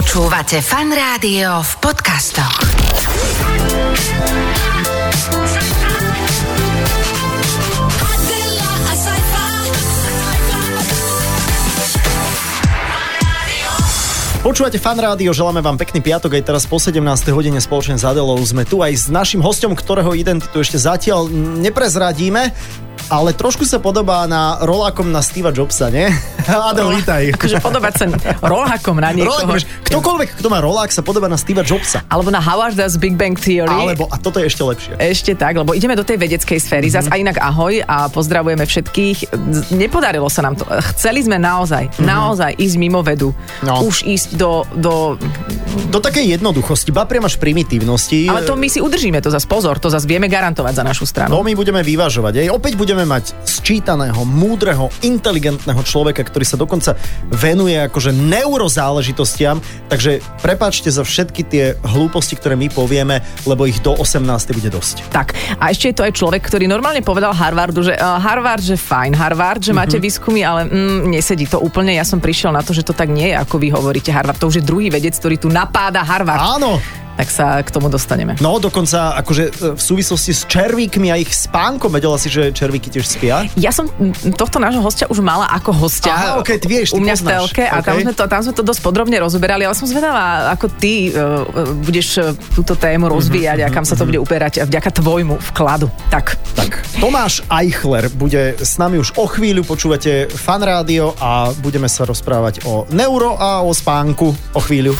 Počúvate fan rádio v podcastoch. Počúvate fan rádio, želáme vám pekný piatok aj teraz po 17. hodine spoločne s Adelou. Sme tu aj s našim hostom, ktorého identitu ešte zatiaľ neprezradíme, ale trošku sa podobá na rolákom na Steva Jobsa, nie? Adel, vítaj. Akože podobať sa rolákom na niekoho. Rolák, vieš, ktokoľvek, kto má rolák, sa podobá na Steva Jobsa. Alebo na Howard's Big Bang Theory. Alebo, a toto je ešte lepšie. Ešte tak, lebo ideme do tej vedeckej sféry. Mm-hmm. Zas a inak ahoj a pozdravujeme všetkých. Z- Nepodarilo sa nám to. Chceli sme naozaj, mm-hmm. naozaj ísť mimo vedu. No. Už ísť do, do... Do takej jednoduchosti, ba priam až primitívnosti. Ale to my si udržíme, to zas pozor, to zas vieme garantovať za našu stranu. No my budeme vyvažovať. Aj opäť budeme mať sčítaného, múdreho, inteligentného človeka, ktorý sa dokonca venuje akože neurozáležitostiam. Takže prepáčte za všetky tie hlúposti, ktoré my povieme, lebo ich do 18. bude dosť. Tak, a ešte je to aj človek, ktorý normálne povedal Harvardu, že uh, Harvard, že fajn, Harvard, že máte Mhm. výskumy, ale mm, nesedí to úplne. Ja som prišiel na to, že to tak nie je, ako vy hovoríte Harvard. To už je druhý vedec, ktorý tu napáda Harvard. Áno, Tak sa k tomu dostaneme. no dokonca akože e, v súvislosti s červíkmi a ich spánkom, vedela si, že červíky tiež spia? Ja som tohto nášho hostia už mala ako hostia. Aha, okej, ty vieš, ty U mňa v poznáš. telke a tam, sme to, tam sme to dosť podrobne rozoberali, ale som zvedavá, ako ty uh, budeš túto tému rozvíjať a kam sa to bude upierať vďaka tvojmu vkladu. Tak. Tak, Tomáš Eichler bude s nami už o chvíľu, počúvate fan rádio a budeme sa rozprávať o neuro a o spánku o chvíľu.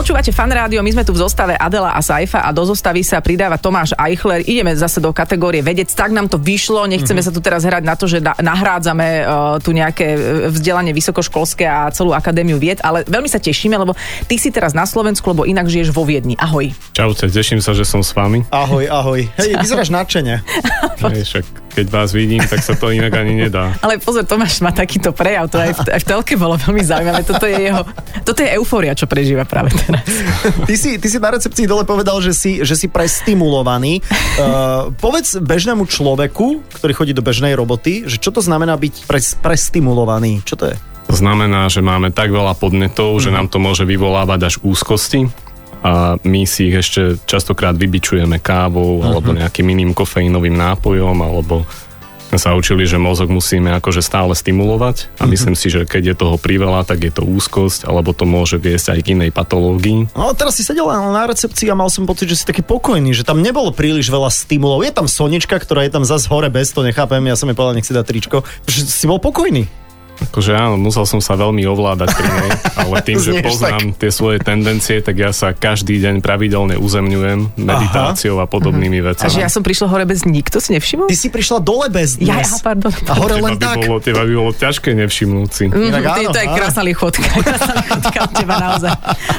Počúvate fan rádio, my sme tu v zostave Adela a Saifa a do zostavy sa pridáva Tomáš Eichler. Ideme zase do kategórie vedec, tak nám to vyšlo, nechceme sa tu teraz hrať na to, že na, nahrádzame uh, tu nejaké uh, vzdelanie vysokoškolské a celú akadémiu vied, ale veľmi sa tešíme, lebo ty si teraz na Slovensku, lebo inak žiješ vo Viedni. Ahoj. Čaute, teším sa, že som s vami. Ahoj, ahoj. Hej, vyzeráš nadšene. Hej, však keď vás vidím, tak sa to inak ani nedá. Ale pozor, Tomáš má takýto prejav, to aj v, aj v telke bolo veľmi zaujímavé. Toto je jeho, toto je eufória, čo prežíva práve teraz. Ty si, ty si na recepcii dole povedal, že si, že si prestimulovaný. Uh, povedz bežnému človeku, ktorý chodí do bežnej roboty, že čo to znamená byť pres, prestimulovaný? Čo to je? To znamená, že máme tak veľa podnetov, že nám to môže vyvolávať až úzkosti a my si ich ešte častokrát vybičujeme kávou alebo nejakým iným kofeínovým nápojom alebo sme sa učili, že mozog musíme akože stále stimulovať a myslím si, že keď je toho priveľa, tak je to úzkosť alebo to môže viesť aj k inej patológii. No teraz si sedel na recepcii a mal som pocit, že si taký pokojný, že tam nebolo príliš veľa stimulov. Je tam Sonička, ktorá je tam zase hore bez, to nechápem, ja som jej povedal, nech si dá tričko. Že si bol pokojný. Akože áno, musel som sa veľmi ovládať pri nej, ale tým, že poznám tie svoje tendencie, tak ja sa každý deň pravidelne uzemňujem meditáciou a podobnými A vecami. že ja som prišla hore bez nikto, si nevšimol? Ty si prišla dole bez Ja, dnes. ja, pardon. A hore teba len by tak. Bolo, teba by bolo ťažké nevšimnúť si. Mhm, ty, áno, to je krásna lichotka. Krásna lichotka od teba naozaj.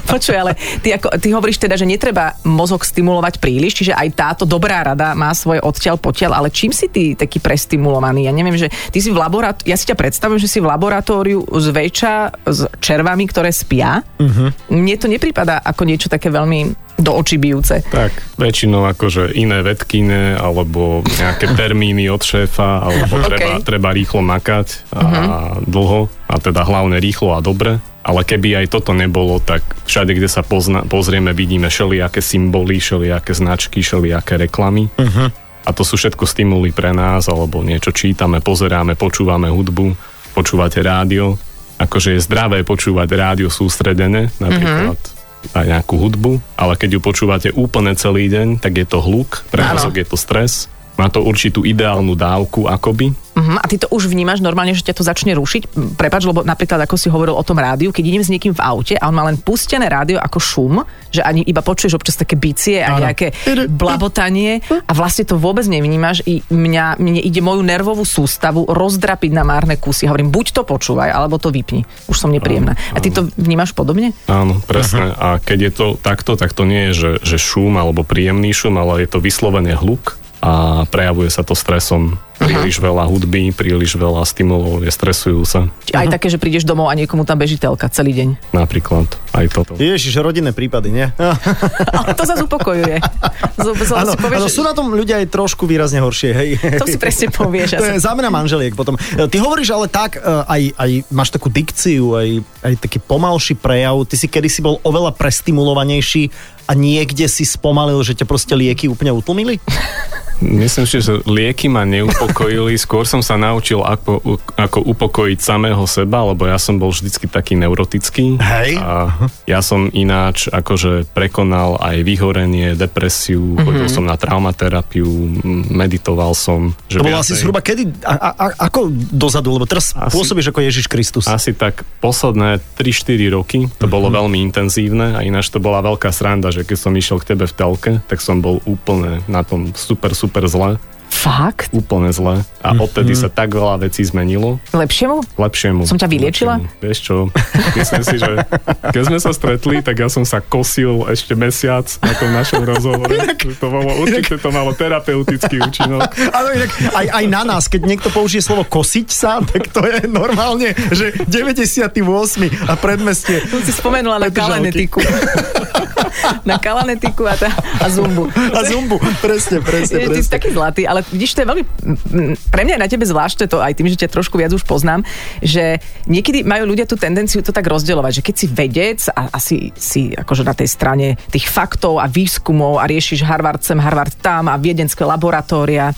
Počuj, ale ty, ako, ty hovoríš teda, že netreba mozog stimulovať príliš, čiže aj táto dobrá rada má svoje odtiaľ potiaľ, ale čím si ty taký prestimulovaný? Ja neviem, že ty si v laboratóriu, ja si ťa predstavujem, že si v laboratóriu zväčša s červami, ktoré spia. Uh-huh. Mne to nepripadá ako niečo také veľmi do očí bijúce. Tak, väčšinou akože iné vedkine, alebo nejaké termíny od šéfa, alebo Ok. treba, treba rýchlo makať a dlho, a teda hlavne rýchlo a dobre. Ale keby aj toto nebolo, tak všade, kde sa pozna, pozrieme, vidíme všelijaké symboly, všelijaké značky, všelijaké reklamy. A to sú všetko stimuly pre nás, alebo niečo čítame, pozeráme, počúvame hudbu, počúvate rádio. Akože je zdravé počúvať rádio sústredené, napríklad aj nejakú hudbu, ale keď ju počúvate úplne celý deň, tak je to hluk, pre mozog je to stres, má to určitú ideálnu dávku akoby, Uh-huh. A ty to už vnímaš normálne, že ťa to začne rušiť? M, Prepač, lebo napríklad ako si hovoril o tom rádiu, keď idem s niekým v aute a on má len pustené rádio ako šum, že ani iba počuješ občas také bicie a nejaké blabotanie a vlastne to vôbec nevnímaš. I mňa, mne ide moju nervovú sústavu rozdrapiť na márne kusy. Hovorím, buď to počúvaj, alebo to vypni. Už som nepríjemná. A ty to vnímaš podobne? Áno, presne. A keď je to takto, tak to nie je, že, že šum alebo príjemný šum, ale je to vyslovene hluk a prejavuje sa to stresom Príliš veľa hudby, príliš veľa stimulov, je stresujú sa. Aj také, že prídeš domov a niekomu tam beží telka celý deň. Napríklad aj toto. Ježiš, rodinné prípady, nie? Ale to zase upokojuje. Áno, si povieš, áno, že- sú na tom ľudia aj trošku výrazne horšie, hej. To si presne povieš. To je zámena manželiek potom. E, Ty hovoríš ale tak, e, aj, aj máš takú dikciu, aj, aj taký pomalší prejav. Ty si kedysi bol oveľa prestimulovanejší a niekde si spomalil, že ťa proste lieky úplne utlmili? Myslím si, že lieky ma neupokojili, skôr som sa naučil, ako, ako upokojiť samého seba, lebo ja som bol vždycky taký neurotický. Hej. A ja som ináč akože prekonal aj vyhorenie, depresiu, mm-hmm. chodil som na traumaterapiu, meditoval som. Že To bolo asi viacej- zhruba kedy? A, a, a, ako dozadu? Lebo teraz Asi- pôsobíš ako Ježiš Kristus. Asi tak posledné 3-4 roky to bolo Mhm. veľmi intenzívne a ináč to bola veľká sranda, že keď som išiel k tebe v telke, tak som bol úplne na tom super, super zle. Fakt? Úplne zle. A Mhm. odtedy sa tak veľa vecí zmenilo. Lepšiemu? Lepšiemu. Som ťa vyliečila? Lepšiemu. Vieš čo, myslím si, že keď sme sa stretli, tak ja som sa kosil ešte mesiac na tom našom rozhovore. To bolo, určite to malo terapeutický účinok. Áno, inak aj, aj na nás, keď niekto použije slovo kosiť sa, tak to je normálne, že 98. a predmestie. Som si spomenula na kalanetiku. na kalanetiku a, tá, a zumbu. A zumbu, presne, presne, Je, ty si presne. taký zlatý, ale vidíš, to je veľmi... Pre mňa je na tebe zvláštne to aj tým, že ťa trošku viac už poznám, že niekedy majú ľudia tú tendenciu to tak rozdeľovať, že keď si vedec a asi si akože na tej strane tých faktov a výskumov a riešiš Harvard sem, Harvard tam a viedenské laboratória,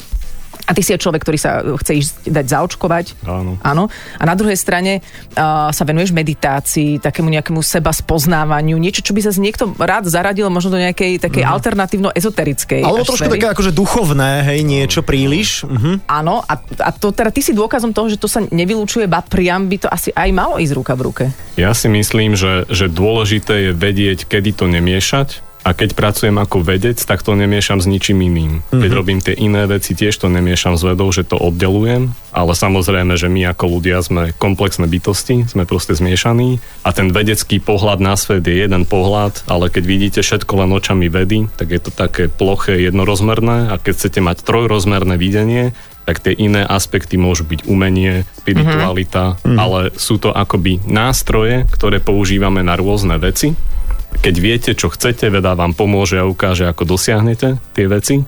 a ty si aj človek, ktorý sa chce ísť dať zaočkovať. Áno. Áno. A na druhej strane uh, sa venuješ meditácii, takému nejakému seba spoznávaniu, niečo, čo by sa niekto rád zaradil možno do nejakej takej alternatívno-ezoterickej. Mhm. Alebo trošku také akože duchovné, hej, niečo príliš. Mhm. Áno, a, a to teda ty si dôkazom toho, že to sa nevylúčuje, ba priam by to asi aj malo ísť ruka v ruke. Ja si myslím, že, že dôležité je vedieť, kedy to nemiešať a keď pracujem ako vedec, tak to nemiešam s ničím iným. Keď robím tie iné veci, tiež to nemiešam s vedou, že to oddelujem, ale samozrejme, že my ako ľudia sme komplexné bytosti, sme proste zmiešaní. A ten vedecký pohľad na svet je jeden pohľad, ale keď vidíte všetko len očami vedy, tak je to také ploché, jednorozmerné. A keď chcete mať trojrozmerné videnie, tak tie iné aspekty môžu byť umenie, spiritualita, ale sú to akoby nástroje, ktoré používame na rôzne veci. Keď viete, čo chcete, veda vám pomôže a ukáže, ako dosiahnete tie veci.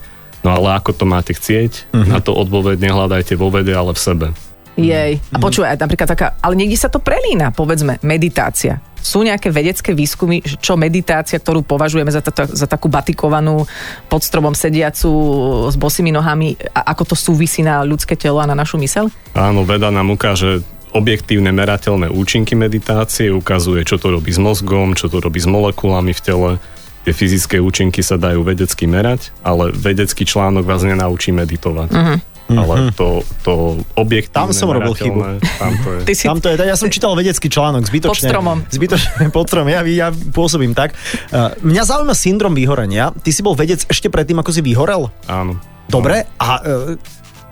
No ale ako to máte chcieť, na to odpoveď nehľadajte vo vede, ale v sebe. Jej. Mhm. A počúvaj, napríklad taká, ale niekde sa to prelína, povedzme, meditácia. Sú nejaké vedecké výskumy, čo meditácia, ktorú považujeme za, tato, za takú batikovanú pod stromom sediacu s bosými nohami, a ako to súvisí na ľudské telo a na našu mysel? Áno, veda nám ukáže objektívne merateľné účinky meditácie, ukazuje, čo to robí s mozgom, čo to robí s molekulami v tele. Tie fyzické účinky sa dajú vedecky merať, ale vedecký článok vás nenaučí meditovať. Uh-huh. Ale to, to Tam objektívne som robil merateľné, Tam to je. Ty si... Tam to je, ja som čítal vedecký článok, zbytočne. Pod stromom. Zbytočne pod stromom, ja, ja pôsobím tak. Uh, mňa zaujíma syndrom vyhorenia. Ty si bol vedec ešte predtým, ako si vyhorel? Áno. Dobre, a uh,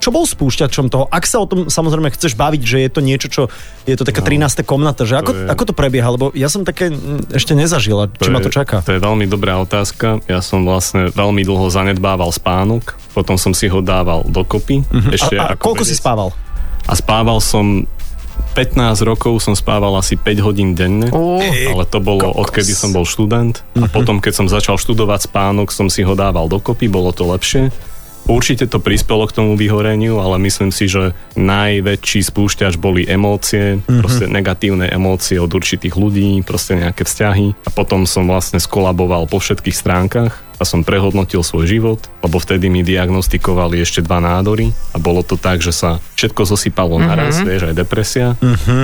čo bol spúšťačom toho? Ak sa o tom samozrejme chceš baviť, že je to niečo, čo je to taká 13. komnata, že ako, je- ako to prebieha? Lebo ja som také mm, ešte nezažil, a či ma to čaká. To je veľmi dobrá otázka. Ja som vlastne veľmi dlho zanedbával spánok, potom som si ho dával dokopy. Ešte A, a ako koľko si vedec. spával? A spával som 15 rokov som spával asi 5 hodín denne, ale to bolo kokos. odkedy som bol študent a potom keď som začal študovať spánok, som si ho dával dokopy, bolo to lepšie. Určite to prispelo k tomu vyhoreniu, ale myslím si, že najväčší spúšťač boli emócie, proste negatívne emócie od určitých ľudí, proste nejaké vzťahy. A potom som vlastne skolaboval po všetkých stránkach a som prehodnotil svoj život, lebo vtedy mi diagnostikovali ešte dva nádory a bolo to tak, že sa všetko zosypalo naraz, vieš, aj depresia.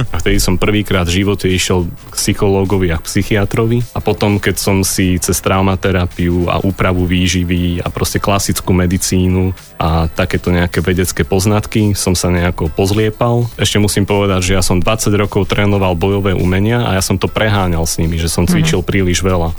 A vtedy som prvýkrát v živote išiel k psychológovi a k psychiatrovi a potom, keď som si cez traumaterapiu a úpravu výživy a proste klasickú medicínu a takéto nejaké vedecké poznatky som sa nejako pozliepal. Ešte musím povedať, že ja som 20 rokov trénoval bojové umenia a ja som to preháňal s nimi, že som cvičil príliš veľa.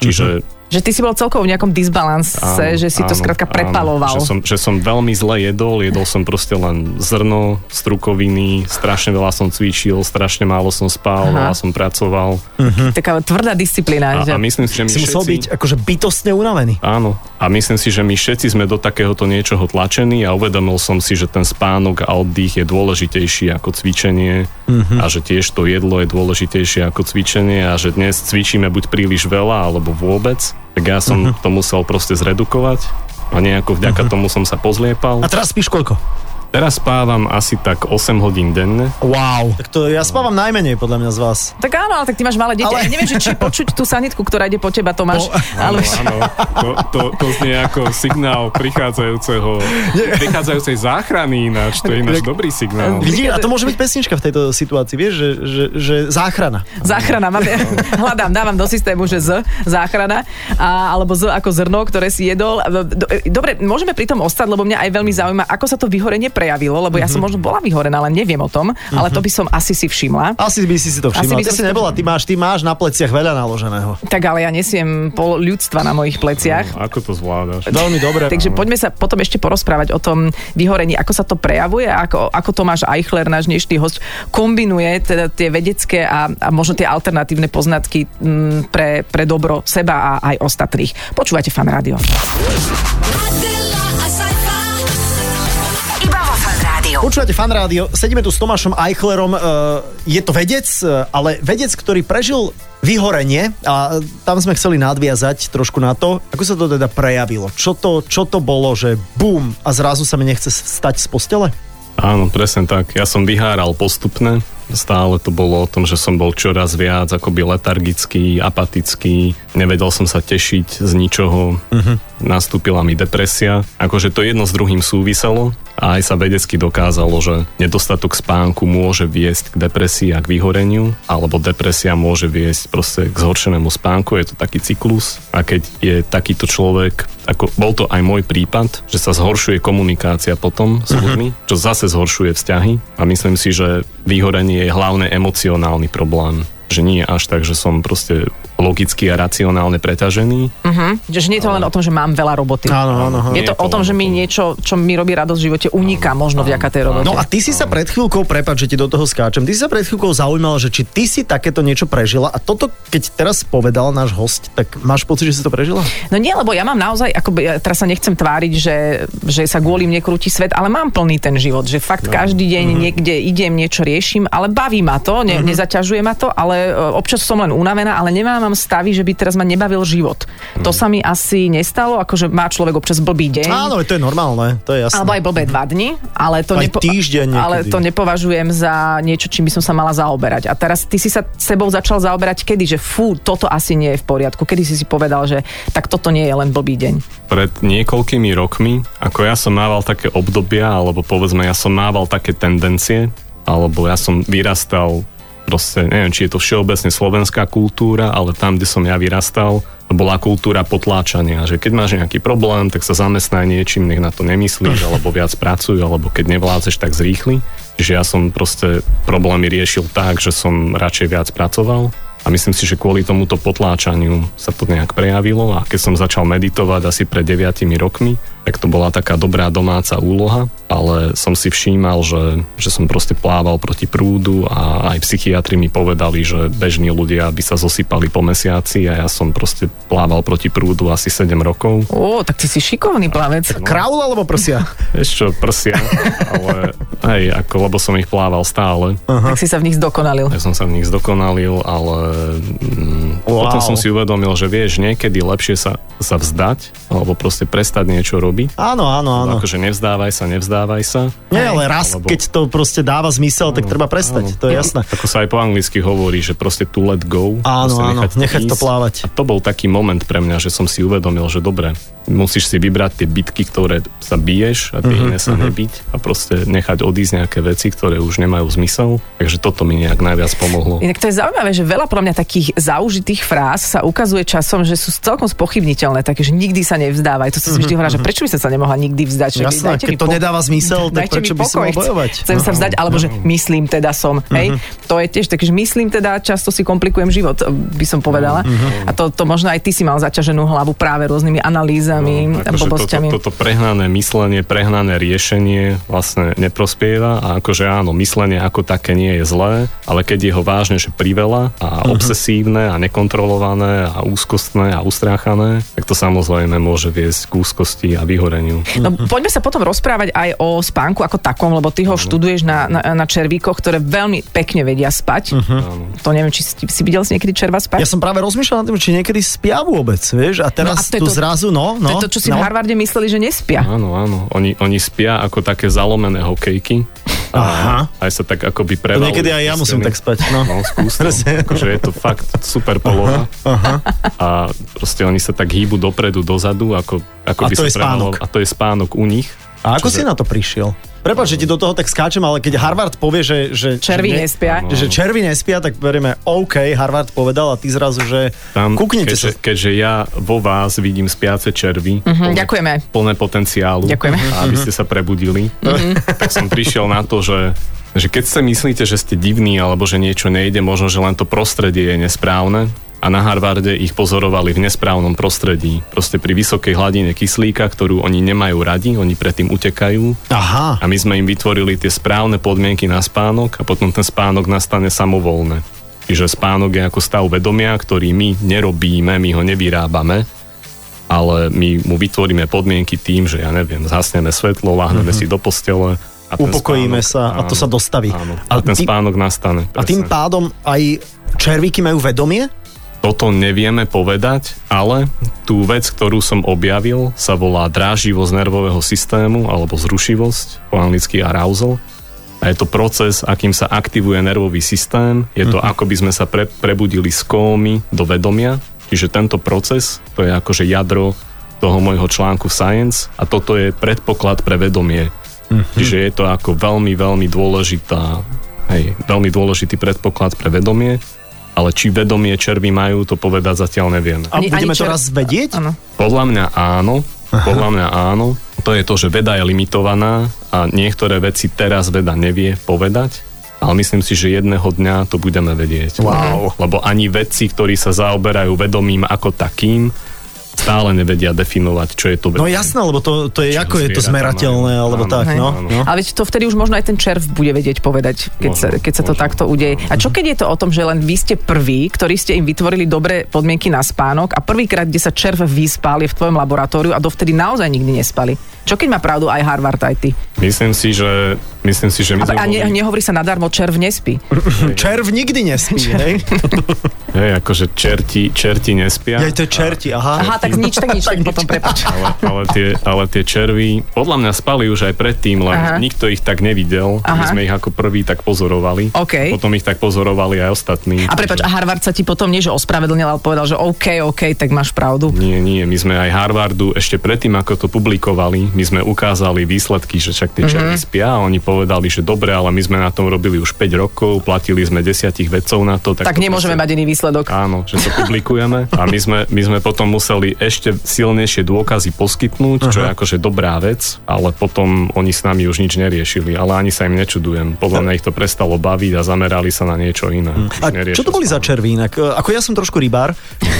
Čiže Že ty si bol celkovo v nejakom disbalanse, že si to skrátka prepaloval. Áno, že, som, že som veľmi zle jedol, jedol som proste len zrno, strukoviny, strašne veľa som cvičil, strašne málo som spal, Aha. veľa som pracoval. Uh-huh. Taká tvrdá disciplína. A, že... a myslím si, že my si všetci... musel byť akože bytostne unavený. Áno. A myslím si, že my všetci sme do takéhoto niečoho tlačení a uvedomil som si, že ten spánok a oddych je dôležitejší ako cvičenie uh-huh. a že tiež to jedlo je dôležitejšie ako cvičenie a že dnes cvičíme buď príliš veľa alebo vôbec tak ja som uh-huh. to musel proste zredukovať a nejako vďaka uh-huh. tomu som sa pozliepal. A teraz spíš koľko? Teraz spávam asi tak 8 hodín denne. Wow. Tak to ja spávam najmenej podľa mňa z vás. Tak áno, ale tak ty máš malé deti. Ale... Ja neviem, že či počuť tú sanitku, ktorá ide po teba, Tomáš. Po... Ale... Áno, áno. To, to, to znie ako signál prichádzajúceho, prichádzajúcej záchrany ináč. To je ináč dobrý signál. Vidí, a to môže byť pesnička v tejto situácii, vieš, že, že, že záchrana. Záchrana. Mám, hľadám, dávam do systému, že z, záchrana, a, alebo z ako zrno, ktoré si jedol. Dobre, môžeme pri tom ostať, lebo mňa aj veľmi zaujíma, ako sa to vyhorenie pre prejavilo, lebo ja som mhm. možno bola vyhorená, ale neviem o tom, ale to mhm. by som asi si všimla. Asi by si si to všimla. Asi by ty si nebola, ty máš, ty máš na pleciach veľa naloženého. Tak ale ja nesiem pol ľudstva na mojich pleciach. No, ako to zvládaš? Veľmi dobre. Takže poďme sa potom ešte porozprávať o tom vyhorení, ako sa to prejavuje ako, ako Tomáš Eichler, náš dnešný host, kombinuje teda tie vedecké a, a možno tie alternatívne poznatky m, pre, pre dobro seba a aj ostatných. Počúvate fan rádio. Počúvate fan rádio, sedíme tu s Tomášom Eichlerom, uh, je to vedec, uh, ale vedec, ktorý prežil vyhorenie a tam sme chceli nadviazať trošku na to, ako sa to teda prejavilo. Čo to, čo to bolo, že bum a zrazu sa mi nechce stať z postele? Áno, presne tak. Ja som vyháral postupne, Stále to bolo o tom, že som bol čoraz viac akoby letargický, apatický, nevedel som sa tešiť z ničoho, uh-huh. Nastúpila mi depresia. Akože to jedno s druhým súviselo a aj sa vedecky dokázalo, že nedostatok spánku môže viesť k depresii a k vyhoreniu, alebo depresia môže viesť proste k zhoršenému spánku, je to taký cyklus a keď je takýto človek, ako bol to aj môj prípad, že sa zhoršuje komunikácia potom s mhm. ľuďmi, čo zase zhoršuje vzťahy a myslím si, že vyhorenie je hlavne emocionálny problém že nie až tak, že som proste logicky a racionálne preťažený. Uh-huh. Že nie je to len o tom, že mám veľa roboty. Áno, áno. Je to, to o tom, že mi niečo, čo mi robí radosť v živote, uniká možno áno, vďaka tej robote. No a ty si sa pred chvíľkou, prepáč, že ti do toho skáčem, ty si sa pred chvíľkou zaujímala, že či ty si takéto niečo prežila a toto, keď teraz povedal náš host, tak máš pocit, že si to prežila? No nie, lebo ja mám naozaj, ako ja teraz sa nechcem tváriť, že, že sa kvôli mne krúti svet, ale mám plný ten život, že fakt no. každý deň uh-huh. niekde idem, niečo riešim, ale baví ma to, ne, uh-huh. nezaťažuje ma to, ale e, občas som len unavená, ale nemám stavy, že by teraz ma nebavil život. Mm. To sa mi asi nestalo, akože má človek občas blbý deň. Áno, to je normálne, to je jasné. Alebo aj blbé dva dni, ale to, nepo- týždeň ale to nepovažujem za niečo, čím by som sa mala zaoberať. A teraz ty si sa sebou začal zaoberať kedy, že fú, toto asi nie je v poriadku. Kedy si si povedal, že tak toto nie je len blbý deň? Pred niekoľkými rokmi, ako ja som mával také obdobia, alebo povedzme, ja som mával také tendencie, alebo ja som vyrastal proste, neviem, či je to všeobecne slovenská kultúra, ale tam, kde som ja vyrastal, bola kultúra potláčania, že keď máš nejaký problém, tak sa zamestnaj niečím, nech na to nemyslíš, alebo viac pracuj, alebo keď nevládzeš, tak zrýchli. Čiže ja som proste problémy riešil tak, že som radšej viac pracoval a myslím si, že kvôli tomuto potláčaniu sa to nejak prejavilo a keď som začal meditovať asi pred 9 rokmi, tak to bola taká dobrá domáca úloha, ale som si všímal, že, že som proste plával proti prúdu a aj psychiatri mi povedali, že bežní ľudia by sa zosypali po mesiaci a ja som proste plával proti prúdu asi 7 rokov. Ó, tak ty si šikovný plavec. No. Kraul alebo prsia? Ešte prsia, ale hej, ako, lebo som ich plával stále. Uh-huh. Tak si sa v nich zdokonalil. Ja som sa v nich zdokonalil, ale mm, wow. potom som si uvedomil, že vieš, niekedy lepšie sa, sa vzdať, alebo proste prestať niečo robiť robiť. Áno, áno, áno. Akože nevzdávaj sa, nevzdávaj sa. Nie, ale raz, alebo... keď to proste dáva zmysel, áno, tak treba prestať, áno. to je jasné. Ako sa aj po anglicky hovorí, že proste to let go. Áno, áno, nechať, nechať to plávať. A to bol taký moment pre mňa, že som si uvedomil, že dobre, musíš si vybrať tie bitky, ktoré sa biješ a tie uh-huh, iné sa uh-huh. nebyť a proste nechať odísť nejaké veci, ktoré už nemajú zmysel. Takže toto mi nejak najviac pomohlo. Inak to je zaujímavé, že veľa pro mňa takých zaužitých fráz sa ukazuje časom, že sú celkom spochybniteľné, také, že nikdy sa nevzdávaj. To sa si vždy hovorá, že prečo by som sa nemohla nikdy vzdať? Však Jasné, dajte keď mi to po- nedáva zmysel, tak prečo by si pokoj. mal bojovať? Chcem sa vzdať, alebo že myslím teda som. Hej? To je tiež tak, že myslím teda, často si komplikujem život, by som povedala. A to, to možno aj ty si mal zaťaženú hlavu práve rôznymi analýzami a akože blbosťami. toto, toto prehnané myslenie, prehnané riešenie vlastne neprospieva a akože áno, myslenie ako také nie je zlé, ale keď je ho vážne, že priveľa a Mhm. obsesívne a nekontrolované a úzkostné a ustráchané, tak to samozrejme môže viesť k úzkosti a vyhoreniu. No, poďme sa potom rozprávať aj o spánku ako takom, lebo ty ho študuješ na, na, na červíkoch, ktoré veľmi pekne vedia spať. To neviem, či si, si videl si niekedy červa spať? Ja som práve rozmýšľal nad tým, či niekedy spia vôbec, vieš, a teraz No a to tu to- zrazu, no, to no. je to, čo si no. v Harvarde mysleli, že nespia. Áno, áno. Oni, oni spia ako také zalomené hokejky. A Aha. aj sa tak akoby To prevalujú. niekedy aj ja cez musím tak spať, no. No, skús to. Akože je to fakt super poloha. A proste oni sa tak hýbu dopredu, dozadu, ako, ako A by to sa je premalo- A to je spánok u nich. A ako Čiže- si na to prišiel? Prepač, že ti do toho tak skáčem, ale keď Harvard povie, že... že Červy že, ne- nespia. Že červy nespia, tak berieme OK, Harvard povedal a ty zrazu, že Tam, kúknite keďže, sa. keďže ja vo vás vidím spiace červy, Mhm, plné, ďakujeme. plné potenciálu, Ďakujeme. a aby ste sa prebudili, tak som prišiel na to, že že keď sa myslíte, že ste divní alebo že niečo nejde, možno, že len to prostredie je nesprávne a na Harvarde ich pozorovali v nesprávnom prostredí. Proste pri vysokej hladine kyslíka, ktorú oni nemajú radi, oni predtým utekajú Aha, a my sme im vytvorili tie správne podmienky na spánok a potom ten spánok nastane samovolne. Čiže spánok je ako stav vedomia, ktorý my nerobíme, my ho nevyrábame, ale my mu vytvoríme podmienky tým, že ja neviem, zhasneme svetlo, láhneme si do postele a Upokojíme spánok- sa a to sa dostaví. Áno, A a ten ty- spánok nastane. a tým presne. pádom aj červíky majú vedomie? Toto nevieme povedať, ale tú vec, ktorú som objavil, sa volá dráživosť nervového systému alebo zrušivosť, po anglicky arousal. A je to proces, akým sa aktivuje nervový systém. Je to ako by sme sa pre, prebudili z kómy do vedomia. Čiže tento proces, to je akože jadro toho môjho článku Science a toto je predpoklad pre vedomie. Čiže je to ako veľmi, veľmi dôležitá, hej, veľmi dôležitý predpoklad pre vedomie, ale či vedomie červy majú, to povedať zatiaľ nevieme. A Ani- budeme ani to čer- raz vedieť? Áno. Podľa mňa áno, podľa mňa áno. To je to, že veda je limitovaná a niektoré veci teraz veda nevie povedať, ale myslím si, že jedného dňa to budeme vedieť. Wow. Lebo ani vedci, ktorí sa zaoberajú vedomím ako takým, stále nevedia definovať, čo je to No vedomie. jasné, lebo to, to je, Čo ako je to zmerateľné, majú. alebo Áno. tak, Hej. no. Áno. no. Ale veď to vtedy už možno aj ten červ bude vedieť povedať, keď, sa, Možno, keď sa to možno. takto udeje. A čo keď je to o tom, že len vy ste prví, ktorí ste im vytvorili dobré podmienky na spánok a prvýkrát, kde sa červ vyspal, je v tvojom laboratóriu a dovtedy naozaj nikdy nespali? Čo keď má pravdu aj Harvard, aj ty? Myslím si, že, myslím si, že my A, a ne, nehovorí sa nadarmo, červ nespí. Červ nikdy nespí, hej? Hej, akože čerti, čerti nespia. Ja, to čerti, aha. Aha, tak nič, tak nič, tak potom prepač. Ale, ale, tie, ale tie červy, podľa mňa spali už aj predtým, len Aha. nikto ich tak nevidel. My Aha. sme ich ako prví tak pozorovali. OK. Potom ich tak pozorovali aj ostatní. A prepač, a Harvard sa ti potom nie, že ospravedlnil, ale povedal, že OK, OK, tak máš pravdu. Nie, nie, my sme aj Harvardu ešte predtým, ako to publikovali, my sme ukázali výsledky, že však tie Mhm. červy spia a oni povedali, že dobre, ale my sme na tom robili už 5 rokov, platili sme desiatich vedcov na to. Tak to nemôžeme proste- mať iný výsledok. Áno, že to publikujeme a my sme, my sme potom museli ešte silnejšie dôkazy poskytnúť, čo je akože dobrá vec, ale potom oni s nami už nič neriešili, ale ani sa im nečudujem. Podľa mňa ich to prestalo baviť a zamerali sa na niečo iné. Už A čo to boli za červí inak? E, Ako ja som trošku rybár,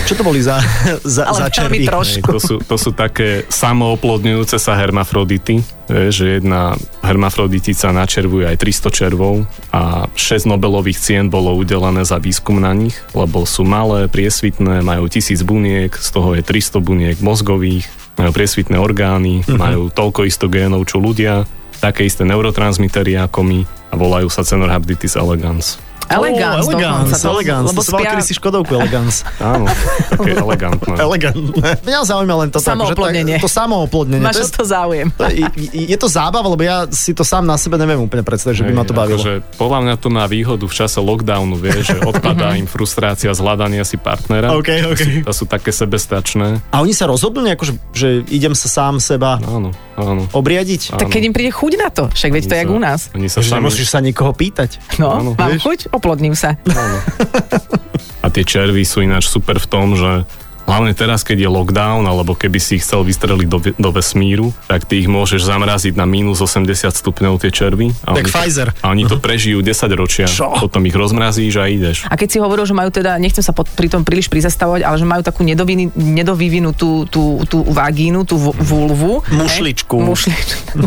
čo to boli za, za, Ale za červí? trošku. Hej, to, sú, to sú také samooplodňujúce sa hermafrodity, vieš, že jedna hermafroditica načervuje aj 300 červov a 6 Nobelových cien bolo udelené za výskum na nich, lebo sú malé, priesvitné, majú tisíc buniek, z toho je 300 buniek mozgových, majú priesvitné orgány, Mhm. majú toľko isto génov, čo ľudia, také isté neurotransmitery ako my a volajú sa Cenorhabditis elegans. Elegance, oh, elegance, to- elegance. lebo To spia- kedysi Škodovku elegance. Áno, také elegantné. Elegantné. Mňa zaujíma len to Samooplodnenie. Tak, že tak, to samooplodnenie. Máš to to záujem. to je, je to zábava, lebo ja si to sám na sebe neviem úplne predstaviť, že by Hej, ma to bavilo. Akože, podľa mňa to má výhodu v čase lockdownu, vieš, že odpadá im frustrácia z hľadania si partnera. OK, OK. To sú také sebestačné. A oni sa rozhodnú nejako, že, že idem sa sám seba Áno, áno. obriadiť? Tak keď im príde chuť na to, však veď to je jak u nás. Oni sa Že sami... nemusíš sa nikoho pýtať. No, Áno, mám vieš. chuť, oplodním sa. A tie červy sú ináč super v tom, že Hlavne teraz, keď je lockdown, alebo keby si ich chcel vystreliť do, do vesmíru, tak ty ich môžeš zamraziť na minus 80 stupňov tie červy. A Tak oni, Pfizer. A oni to prežijú 10 ročia. Čo? Potom ich rozmrazíš a ideš. A keď si hovoril, že majú teda, nechcem sa pod, pri tom príliš prizastavovať, ale že majú takú nedoviny, nedovyvinutú tú, tú vagínu, tú vu- vulvu. Mušličku. Mušličku.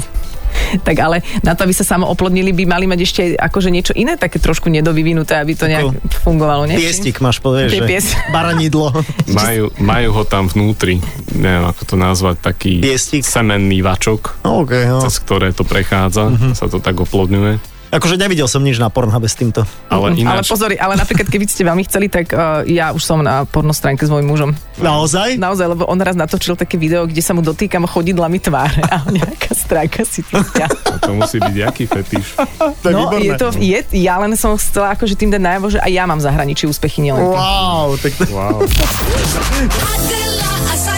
tak ale na to, aby sa samooplodnili, by mali mať ešte akože niečo iné, také trošku nedovyvinuté, aby to nejak fungovalo, nie? Piestik máš, Tie že pies. baranidlo. Majú, majú ho tam vnútri, neviem ako to nazvať, taký Piestik. semenný vačok, OK, no. cez ktoré to prechádza, sa to tak oplodňuje. Akože nevidel som nič na Pornhube s týmto. Ale Ale ináč, pozor, ale napríklad keby ste veľmi chceli, tak uh, ja už som na pornostránke s mojím mužom. Naozaj? Naozaj, lebo on raz natočil také video, kde sa mu dotýkam chodidlami tváre a nejaká stránka si týka. to musí byť aký fetiš. To je No, výborné. je to, je, ja len som chcela akože tým dať najavo, že aj ja mám zahraničí úspechy, nielen. Wow, tak to... Wow.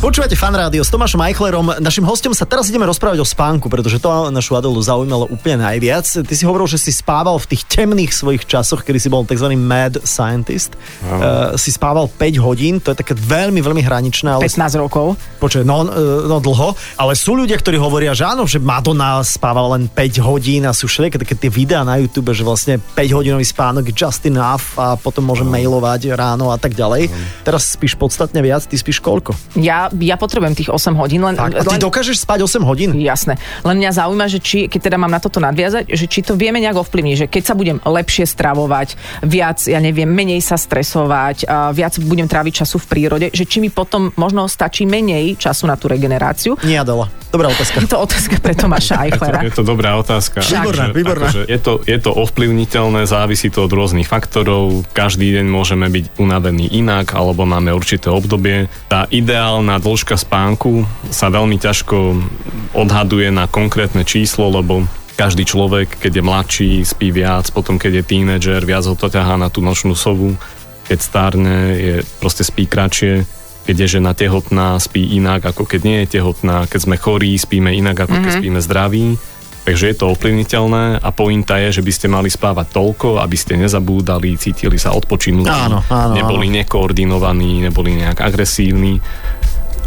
Počúvate fan rádio s Tomášom Eichlerom. Našim hostom sa teraz ideme rozprávať o spánku, pretože to našu Adelu zaujímalo úplne najviac. Ty si hovoril, že si spával v tých temných svojich časoch, kedy si bol tzv. mad scientist. Uh, si spával 5 hodín, to je také veľmi, veľmi hraničné, ale 15 rokov. Počuj, no, e, no dlho, ale sú ľudia, ktorí hovoria, že áno, že Madonna spáva len 5 hodín a sú všelijaké také tie videá na YouTube, že vlastne 5 hodinový spánok je just enough a potom môžem mailovať ráno a tak ďalej. Teraz spíš podstatne viac, ty spíš koľko? Ja, ja potrebujem tých 8 hodín, len, Tak, a ty len dokážeš spať 8 hodín? Jasné. Len mňa zaujíma, že či, keď teda mám na toto nadviazať, že či to vieme nejak ovplyvniť, že keď sa budem lepšie stravovať, viac, ja neviem, menej sa stresovať, a viac budem tráviť času v prírode, že či mi potom možno stačí menej času na tú regeneráciu. Nie, Adela. Dobrá otázka. Je to otázka pre Tomáša Je to, Eichlera. je to dobrá otázka. Výborná, Akože- výborná. akože je, to, je to ovplyvniteľné, závisí to od rôznych faktorov. Každý deň môžeme byť unavení inak, alebo máme určité obdobie. Tá ideálna dĺžka spánku sa veľmi ťažko odhaduje na konkrétne číslo, lebo každý človek, keď je mladší, spí viac, potom keď je tínedžer, viac ho to ťahá na tú nočnú sovu, keď stárne, je, proste spí kratšie, keď je žena tehotná, spí inak, ako keď nie je tehotná, keď sme chorí, spíme inak, ako keď spíme zdraví. Takže je to ovplyvniteľné a pointa je, že by ste mali spávať toľko, aby ste nezabúdali, cítili sa odpočinutí, Áno, áno, neboli nekoordinovaní, neboli nejak agresívni.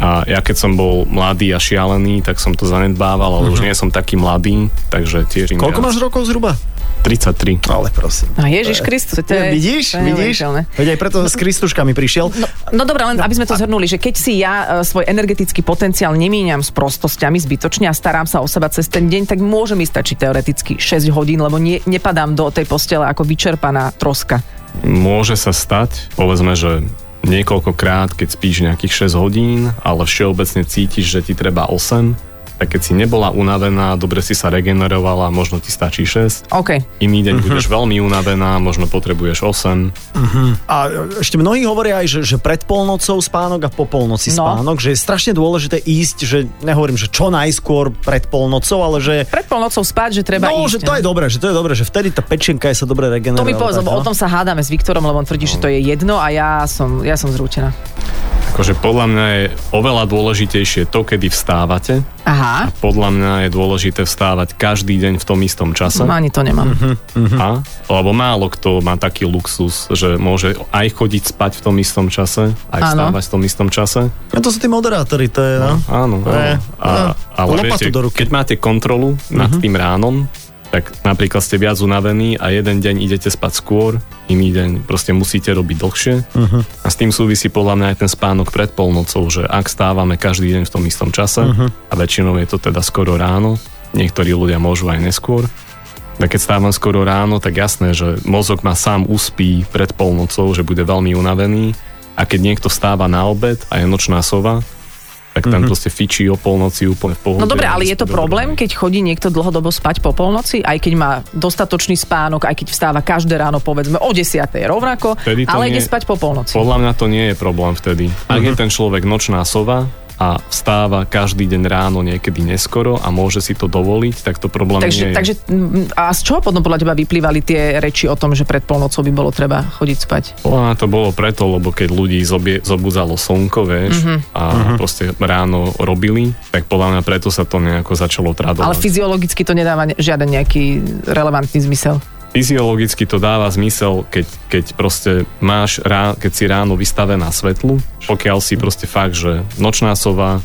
A ja keď som bol mladý a šialený, tak som to zanedbával, ale už nie som taký mladý, takže tiež... Koľko viac. máš rokov zhruba? 33. Ale prosím. A Ježiš Kristus, to je... vidíš, to je vidíš? Veď aj preto s Kristuškami prišiel. No, no dobré, len aby sme to zhrnuli, že keď si ja e, svoj energetický potenciál nemíňam s prostosťami zbytočne a starám sa o seba cez ten deň, tak môže mi stačiť teoreticky 6 hodín, lebo nie, nepadám do tej postele ako vyčerpaná troska. Môže sa stať, povedzme, že niekoľkokrát, keď spíš nejakých 6 hodín, ale všeobecne cítiš, že ti treba 8, tak keď si nebola unavená, dobre si sa regenerovala, možno ti stačí 6. OK. Iný deň Mhm. budeš veľmi unavená, možno potrebuješ 8. A ešte mnohí hovoria aj, že, že pred polnocou spánok a po polnoci No. spánok, že je strašne dôležité ísť, že nehovorím, že čo najskôr pred polnocou, ale že Pred polnocou spať, že treba no, ísť. že to je dobré, že to je dobré, že vtedy tá pečenka je sa dobre To regeneruje. mi povedz, lebo no. o tom sa hádame s Viktorom, lebo on tvrdí, že to je jedno a ja som, ja som zrútená. Akože podľa mňa je oveľa dôležitejšie to, kedy vstávate. Aha, Podľa mňa je dôležité vstávať každý deň v tom istom čase. no, ani to nemám. Mhm. A? Lebo málo kto má taký luxus, že môže aj chodiť spať v tom istom čase, aj Áno. vstávať v tom istom čase. No to sú tí moderátori, to je, no. Áno, To je- áno. A, no, ale lopatu viete, do ruky. keď máte kontrolu nad tým ránom, tak napríklad ste viac unavení a jeden deň idete spať skôr, iný deň proste musíte robiť dlhšie. A s tým súvisí podľa mňa aj ten spánok pred polnocou, že ak stávame každý deň v tom istom čase, a väčšinou je to teda skoro ráno, niektorí ľudia môžu aj neskôr, tak keď stávam skoro ráno, tak jasné, že mozog ma sám uspí pred polnocou, že bude veľmi unavený. A keď niekto vstáva na obed a je nočná sova, tak ten proste fičí o polnoci úplne v pohode. No dobre, ale je to problém, keď chodí niekto dlhodobo spať po polnoci, aj keď má dostatočný spánok, aj keď vstáva každé ráno, povedzme o 10. rovnako, ale ide nie- spať po polnoci. Podľa mňa to nie je problém vtedy. Ak je ten človek nočná sova a vstáva každý deň ráno niekedy neskoro a môže si to dovoliť, tak to problém nie Takže, je. takže mm, a z čoho potom podľa teba vyplývali tie reči o tom, že pred polnocou by bolo treba chodiť spať? Podľa to bolo preto, lebo keď ľudí zobie, zobudzalo slnko, vieš, Mhm. a proste ráno robili, tak podľa mňa preto sa to nejako začalo tradovať. Ale fyziologicky to nedáva ne- žiaden nejaký relevantný zmysel. Fyziologicky to dáva zmysel, keď, keď proste máš, rá, keď si ráno vystavená svetlu, pokiaľ si proste fakt, že nočná sova,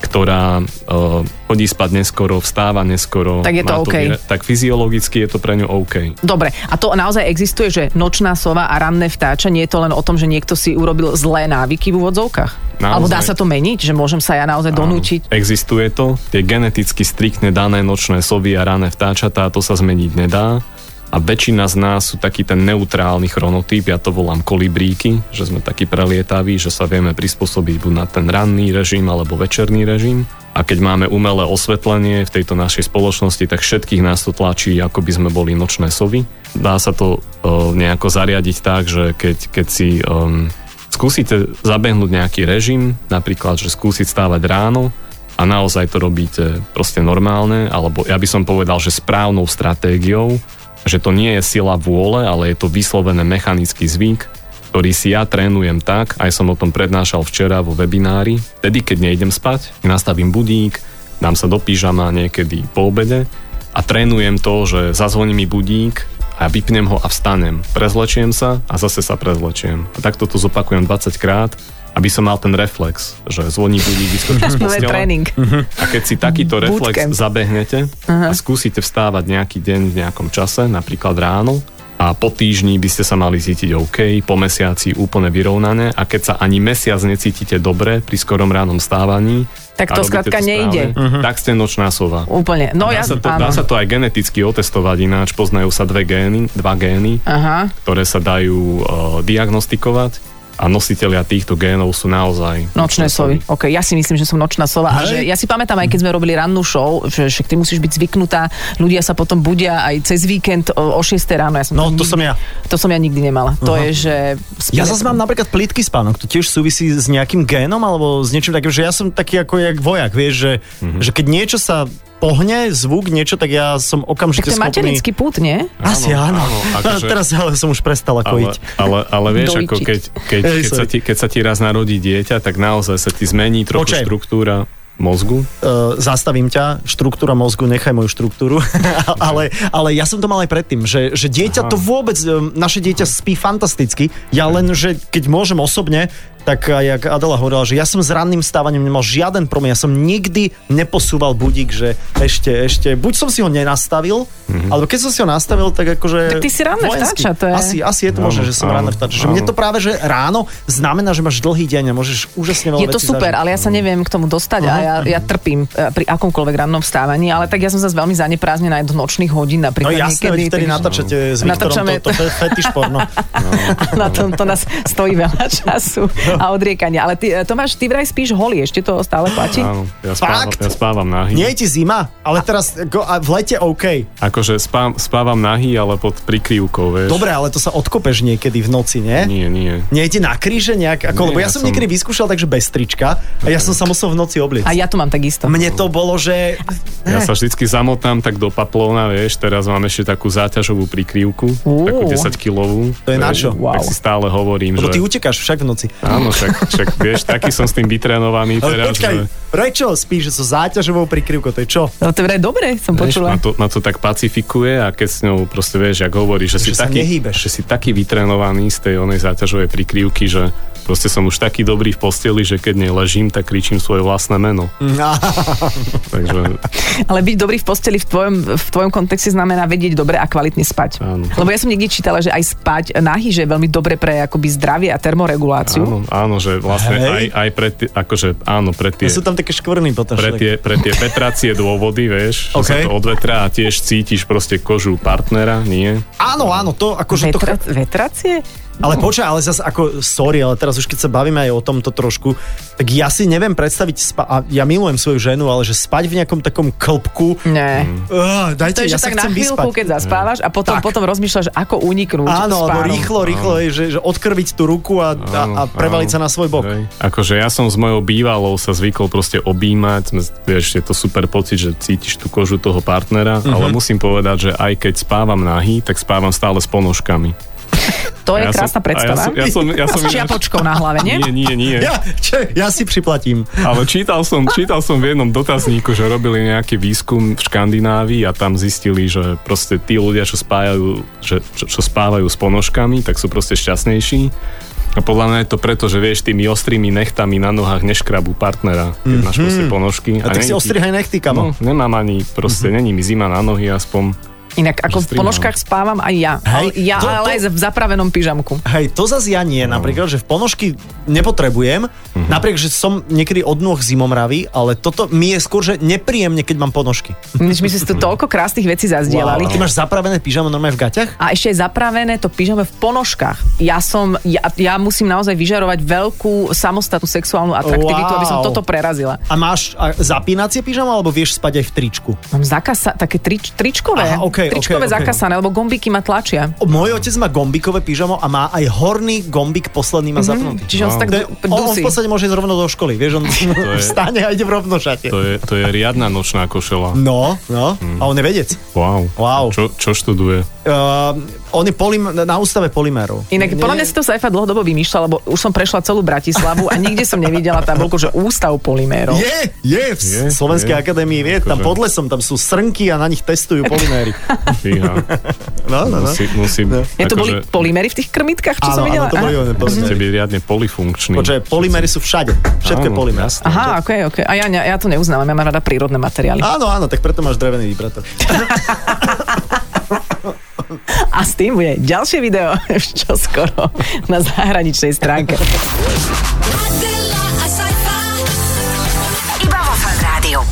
ktorá uh, chodí spať neskoro, vstáva neskoro. Tak je to OK. vyre- tak fyziologicky je to pre ňu OK. Dobre, a to naozaj existuje, že nočná sova a ranné vtáča, nie je to len o tom, že niekto si urobil zlé návyky v úvodzovkách? Naozaj. Alebo dá sa to meniť, že môžem sa ja naozaj? Áno, Existuje to, tie geneticky striktne dané nočné sovy a rané vtáčatá, to sa zmeniť nedá. A väčšina z nás sú taký ten neutrálny chronotyp, ja to volám kolibríky, že sme takí prelietaví, že sa vieme prispôsobiť buď na ten ranný režim alebo večerný režim. A keď máme umelé osvetlenie v tejto našej spoločnosti, tak všetkých nás to tlačí, ako by sme boli nočné sovy. Dá sa to uh, nejako zariadiť tak, že keď, keď si um, skúsite zabehnúť nejaký režim, napríklad, že skúsiť stávať ráno a naozaj to robíte proste normálne, alebo ja by som povedal, že správnou stratégiou, že to nie je sila vôle, ale je to vyslovené mechanický zvyk, ktorý si ja trénujem tak, aj som o tom prednášal včera vo webinári, vtedy keď nejdem spať, nastavím budík, dám sa do pyžama niekedy po obede a trénujem to, že zazvoní mi budík a vypnem ho a vstanem. Prezlečiem sa a zase sa prezlečiem. A takto to zopakujem 20 krát, aby som mal ten reflex, že zvoní budík, vyskočím z postele. tréning. A keď si takýto reflex Bootcamp. zabehnete a skúsite vstávať nejaký deň v nejakom čase, napríklad ráno, a po týždni by ste sa mali cítiť OK, po mesiaci úplne vyrovnané a keď sa ani mesiac necítite dobre pri skorom ránom stávaní, Tak to skrátka nejde. správne, tak ste nočná sova. Úplne. No ja, dá, sa to, áno. dá sa to aj geneticky otestovať ináč, poznajú sa dve gény, dva gény, Aha. ktoré sa dajú uh, diagnostikovať a nositeľia týchto génov sú naozaj Nočné sovy. OK, ja si myslím, že som nočná sova. A že, ja si pamätám, aj keď sme robili rannú show, že však ty musíš byť zvyknutá, ľudia sa potom budia aj cez víkend o, o 6 ráno. Ja som No, to nikdy, som ja. To som ja nikdy nemala. To je, že... Ja zase mám napríklad plitký spánok, to tiež súvisí s nejakým génom alebo s niečím takým, že ja som taký ako jak vojak, vieš, že, Mhm. že keď niečo sa pohne, zvuk, niečo, tak ja som Tak okamžite to je schopný... materický pút, nie? Asi áno. Áno, akože- Teraz ale som už prestala Ale, kojiť. ale, ale vieš, Doličiť. ako keď, keď, keď, sa ti, keď sa ti raz narodí dieťa, tak naozaj sa ti zmení trochu Počkaj. štruktúra mozgu. uh, zastavím ťa, štruktúra mozgu, nechaj moju štruktúru, ale, ale ja som to mal aj predtým, že, že dieťa Aha. to vôbec, um, naše dieťa spí fantasticky, ja len, že keď môžem osobne, tak aj jak Adela hovorila, že ja som s ranným stávaním nemal žiaden problém, ja som nikdy neposúval budík, že ešte, ešte, buď som si ho nenastavil, Mhm. alebo keď som si ho nastavil, tak akože... Tak ty si ranné vojenský. vtáča, to je- Asi, asi je to možné, že som áno, ranné vtáča. Že mne to práve, že ráno znamená, že máš dlhý deň a môžeš úžasne veľa Je to super, zažiť. ale ja sa neviem k tomu dostať a ja, ja trpím e, pri akomkoľvek rannom vstávaní, ale tak ja som zase veľmi zaneprázdnená aj do nočných hodín No napríklad jasné, veď vtedy takže- natáčate s Viktorom, to, to, je fetiš porno. Na tom to nás stojí veľa času a odriekania. Ale ty, e, Tomáš, ty vraj spíš holý, ešte to stále platí? Áno, ja spávam, Fakt? ja spávam nahý. Nie je ti zima, ale teraz go, a v lete OK. Akože spám, spávam nahý, ale pod prikryvkou, vieš. Dobre, ale to sa odkopeš niekedy v noci, nie? Nie, nie. Nejde na kríže nejak? Ako, Nie, lebo ja, ja som niekedy vyskúšal takže bez trička a ja som sa musel v noci obliecť. A ja to mám takisto. Mne to bolo, že... Ja sa vždycky zamotám tak do paplóna, vieš, teraz mám ešte takú záťažovú prikryvku, takú 10 kilovú. To je na čo? Tak si stále hovorím, Lebo že... ty utekáš však v noci. Áno, však, však vieš, taký som s tým vytrénovaný Ale teraz, počkaj, že... prečo spíš, že so záťažovou prikryvkou, to je čo? No to je dobre, som Vieš, počula. ma, to, ma to tak pacifikuje a keď s ňou proste vieš, jak hovorí, že, si Že sa taký, nehýbeš. že si taký vytrénovaný z tej onej záťažovej prikryvky, že proste som už taký dobrý v posteli, že keď nej ležím, tak kričím svoje vlastné meno. Takže Ale byť dobrý v posteli v tvojom, v tvojom kontexte znamená vedieť dobre a kvalitne spať. Áno. Lebo ja som niekde čítala, že aj spať nahý, že je veľmi dobre pre akoby zdravie a termoreguláciu. áno, áno, že vlastne Hej. aj, aj pre tie, akože áno, pre tie, Sú tam také škvrny potom. pre tie, pre tie vetracie dôvody, vieš, že sa to odvetrá a tiež cítiš proste kožu partnera, nie? Áno, áno, to akože to... Vetra, vetracie? Ale počkaj, ale zase ako, sorry, ale teraz už keď sa bavíme aj o tomto trošku, tak ja si neviem predstaviť, spa- a ja milujem svoju ženu, ale že spať v nejakom takom klbku, Nie. uh, dajte, To je, ja že sa tak na chvíľku, vyspať. keď zaspávaš a potom, Tak. potom rozmýšľaš, ako uniknúť Áno, alebo rýchlo, rýchlo, je, že, že odkrviť tú ruku a, a, a prevaliť sa na svoj bok. Hej. Akože ja som s mojou bývalou sa zvykol proste objímať, vieš, je to super pocit, že cítiš tú kožu toho partnera, Mhm. ale musím povedať, že aj keď spávam nahý, tak spávam stále s ponožkami. To je Ja som- krásna a ja predstava. som- ja som- ja som S ináč- čiapočkou na hlave, nie? Nie, nie, nie. Ja, čo, ja si priplatím. Ale čítal som, čítal som v jednom dotazníku, že robili nejaký výskum v Škandinávii a tam zistili, že proste tí ľudia, čo, spájajú, že, čo, čo spávajú s ponožkami, tak sú proste šťastnejší. A podľa mňa je to preto, že vieš, tými ostrými nechtami na nohách neškrabú partnera, keď máš proste ponožky. A tak si ostrihaj nechty, No, kamo. nemám ani, proste není mi zima na nohy aspoň. Inak ako v ponožkách spávam aj ja. Hej, Ale ja to- ale to- aj v zapravenom pyžamku. Hej, to zase ja nie. Napríklad, že v ponožky nepotrebujem. Napriek, že som niekedy od nôh zimomravý, ale toto mi je skôr, že nepríjemne, keď mám ponožky. My sme si tu toľko krásnych vecí zazdielali. Ty máš zapravené pyžamo normálne v gaťach? A ešte je zapravené to pyžame v ponožkách. Ja som, ja, ja musím naozaj vyžarovať veľkú samostatnú sexuálnu atraktivitu, Wow. aby som toto prerazila. A máš zapínacie pyžamo, alebo vieš spať aj v tričku? Mám zakasa, také trič, tričkové, Aha, okej, tričkové okej. zakasané, lebo gombiky ma tlačia. Môj otec má gombikové pyžamo a má aj horný gombik posledný má zapnutý. Čiže on sa tak je- on, on v dusí. podstate môže ísť rovno do školy, vieš, on vstane a ide v rovnošate. To je, to je riadna nočná košela. No, no, a on je vedec. Wow. Wow. Čo, čo študuje? Uh, on je polym, na ústave polymérov. Inak podľa mňa si to Saifa dlhodobo vymýšľa, lebo už som prešla celú Bratislavu a nikde som nevidela tabulku, že ústav polymérov. Je, je, v Je, Slovenskej je. akadémii vie, tam Akože- pod lesom, tam sú srnky a na nich testujú polyméry. Fíha. No, no, no. Musí, musí, Je to boli polymery v tých krmitkách, čo som Áno, videla? áno, to boli one Musíte polyméry. byť riadne polifunkčný. Počkaj, polyméry sú všade. Všetko je Áno, polymér. jasné. Aha, ok, ok. A ja, ja to neuznávam, ja mám rada prírodné materiály. Áno, áno, tak preto máš drevený vibrátor. A s tým bude ďalšie video, čo skoro na zahraničnej stránke.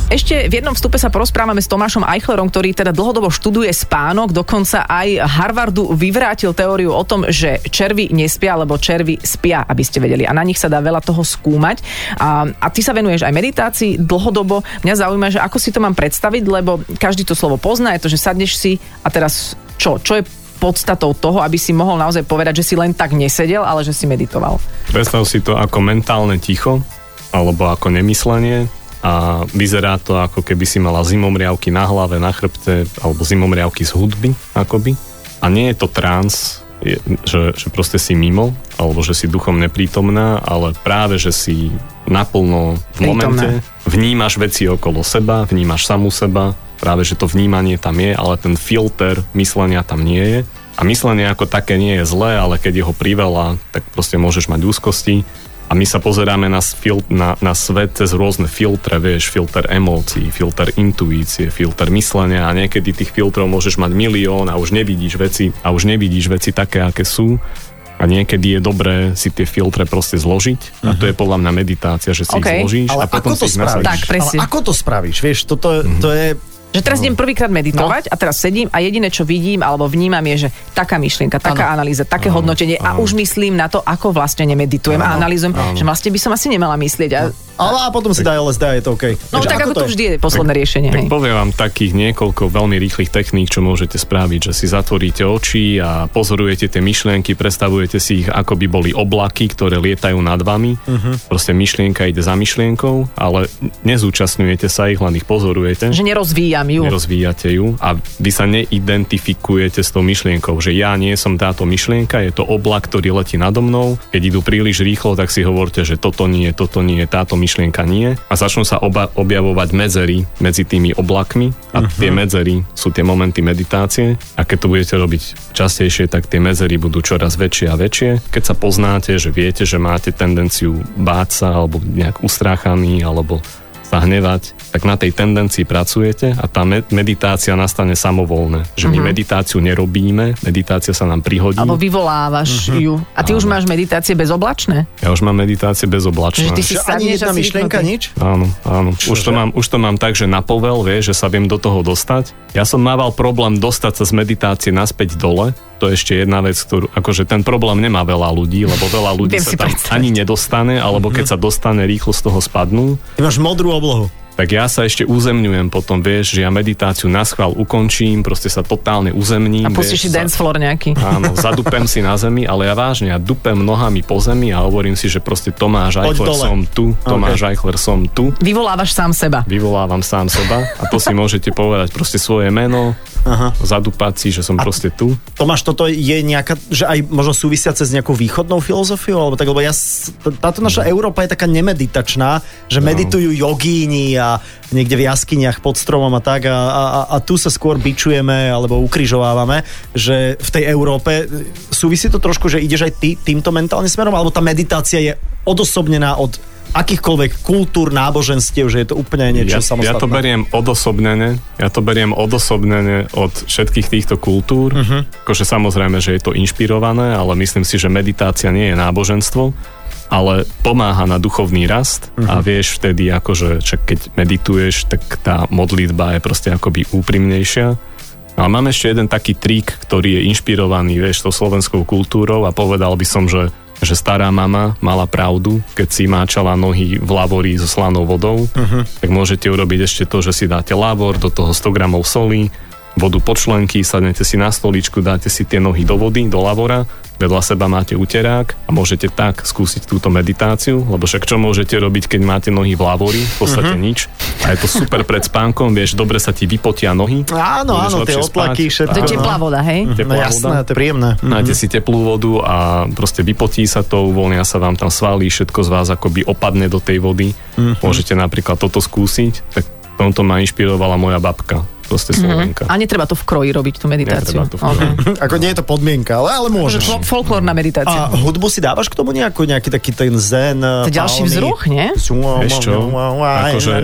Ešte v jednom vstupe sa porozprávame s Tomášom Eichlerom, ktorý teda dlhodobo študuje spánok, dokonca aj Harvardu vyvrátil teóriu o tom, že červy nespia, alebo červy spia, aby ste vedeli. A na nich sa dá veľa toho skúmať. A, a ty sa venuješ aj meditácii dlhodobo. Mňa zaujíma, že ako si to mám predstaviť, lebo každý to slovo pozná, je to, že sadneš si a teraz čo? Čo je podstatou toho, aby si mohol naozaj povedať, že si len tak nesedel, ale že si meditoval. Predstav si to ako mentálne ticho, alebo ako nemyslenie a vyzerá to ako keby si mala zimomriavky na hlave, na chrbte, alebo zimomriavky z hudby, akoby. A nie je to trans, je, že, že proste si mimo, alebo že si duchom neprítomná, ale práve, že si naplno v Prítomná. momente, vnímaš veci okolo seba, vnímaš samú seba, práve, že to vnímanie tam je, ale ten filter myslenia tam nie je. A myslenie ako také nie je zlé, ale keď je ho priveľa, tak proste môžeš mať úzkosti. A my sa pozeráme na, fil- na, na svet cez rôzne filtre, vieš, filter emócií, filter intuície, filter myslenia a niekedy tých filtrov môžeš mať milión a už nevidíš veci a už nevidíš veci také, aké sú. A niekedy je dobré si tie filtre proste zložiť. A to je podľa mňa meditácia, že si OK. ich zložíš Ale a potom ako to si ich spravíš? Tak, presne. Ale ako to spravíš? Vieš, toto to je... Že teraz idem prvýkrát meditovať a teraz sedím a jediné, čo vidím alebo vnímam je, že taká myšlienka, taká analýza, také hodnotenie a už myslím na to, ako vlastne nemeditujem a analýzujem, že vlastne by som asi nemala myslieť. A, Ale a potom si daj LSD a je to OK. no Takže tak ako to to vždy je posledné riešenie. Tak hej. poviem vám takých niekoľko veľmi rýchlych techník, čo môžete spraviť, že si zatvoríte oči a pozorujete tie myšlienky, predstavujete si ich, ako by boli oblaky, ktoré lietajú nad vami. Uh-huh. Proste myšlienka ide za myšlienkou, ale nezúčastňujete sa ich, len ich pozorujete. Že nerozvíjam ju. Nerozvíjate ju a vy sa neidentifikujete s tou myšlienkou, že ja nie som táto myšlienka, je to oblak, ktorý letí nado mnou. Keď idú príliš rýchlo, tak si hovorte, že toto nie, toto nie, táto myšlienka nie. A začnú sa oba, objavovať medzery medzi tými oblakmi a uh-huh. tie medzery sú tie momenty meditácie. A keď to budete robiť častejšie, tak tie medzery budú čoraz väčšie a väčšie. Keď sa poznáte, že viete, že máte tendenciu báť sa alebo nejak ustráchaný alebo sa hnevať, tak na tej tendencii pracujete a tá me- meditácia nastane samovolne. Že my meditáciu nerobíme, meditácia sa nám prihodí. Alebo vyvolávaš ju. A ty už máš meditácie bezoblačné? Ja už mám meditácie bezoblačné. Že ty si Že ani jedna myšlienka, vypnutý. nič? Áno, áno. Už to, mám, už to mám tak, že na povel, vieš, že sa viem do toho dostať. Ja som mával problém dostať sa z meditácie naspäť dole. To je ešte jedna vec, ktorú, akože ten problém nemá veľa ľudí, lebo veľa ľudí Viem sa tam predstaviť. ani nedostane, alebo keď sa dostane, rýchlo z toho spadnú. Ty máš modrú oblohu. tak ja sa ešte uzemňujem potom, vieš, že ja meditáciu na schvál ukončím, proste sa totálne uzemním. A pustíš si dance floor nejaký. Áno, zadupem si na zemi, ale ja vážne, ja dupem nohami po zemi a hovorím si, že proste Tomáš Eichler som tu, Tomáš Eichler som tu. Vyvolávaš sám seba. Vyvolávam sám seba a to si môžete povedať proste svoje meno, Aha. zadupať si, že som proste tu. Tomáš, toto je nejaká, že aj možno súvisiace s nejakou východnou filozofiou, alebo tak, lebo ja, táto naša Európa je taká nemeditačná, že meditujú jogíni a niekde v jaskyniach pod stromom a tak a, a, a- a tu sa skôr bičujeme alebo ukrižovávame, že v tej Európe súvisí to trošku, že ideš aj ty týmto mentálnym smerom, alebo tá meditácia je odosobnená od akýchkoľvek kultúr, náboženstiev, že je to úplne niečo Ja, samostatné. ja to beriem odosobnené, ja to beriem odosobnené od všetkých týchto kultúr. Mhm. Uh-huh. Akože samozrejme, že je to inšpirované, ale myslím si, že meditácia nie je náboženstvo, ale pomáha na duchovný rast Mhm. uh-huh. a vieš vtedy akože, že keď medituješ, tak tá modlitba je proste akoby úprimnejšia. No a mám ešte jeden taký trik, ktorý je inšpirovaný, vieš, tou slovenskou kultúrou a povedal by som, že že stará mama mala pravdu, keď si máčala nohy v lavori so slanou vodou, uh-huh. tak môžete urobiť ešte to, že si dáte lavor, do toho 100 gramov soli, vodu po členky, sadnete si na stoličku, dáte si tie nohy do vody, do lavora, vedľa seba máte uterák a môžete tak skúsiť túto meditáciu, lebo však čo môžete robiť, keď máte nohy v lavori, v podstate uh-huh. nič. A je to super pred spánkom, vieš, dobre sa ti vypotia nohy. Áno, áno, tie otlaky, všetko. To je Áno. teplá voda, hej? No Teplá jasné, voda. to je príjemné. Nájde si teplú vodu a proste vypotí sa to, uvoľnia sa vám tam svaly, všetko z vás akoby opadne do tej vody. Mm-hmm. Môžete napríklad toto skúsiť, tak tomto ma inšpirovala moja babka, proste Slovenka. A netreba to v kroji robiť, tú meditáciu. Netreba to v kroji. Okay. Ako nie je to podmienka, ale, ale môžeš. Fol- Folklórna meditácia. A hudbu si dávaš k tomu nejakú, nejaký taký ten zen? To je ďalší vzruch, nie? Vieš čo? Akože-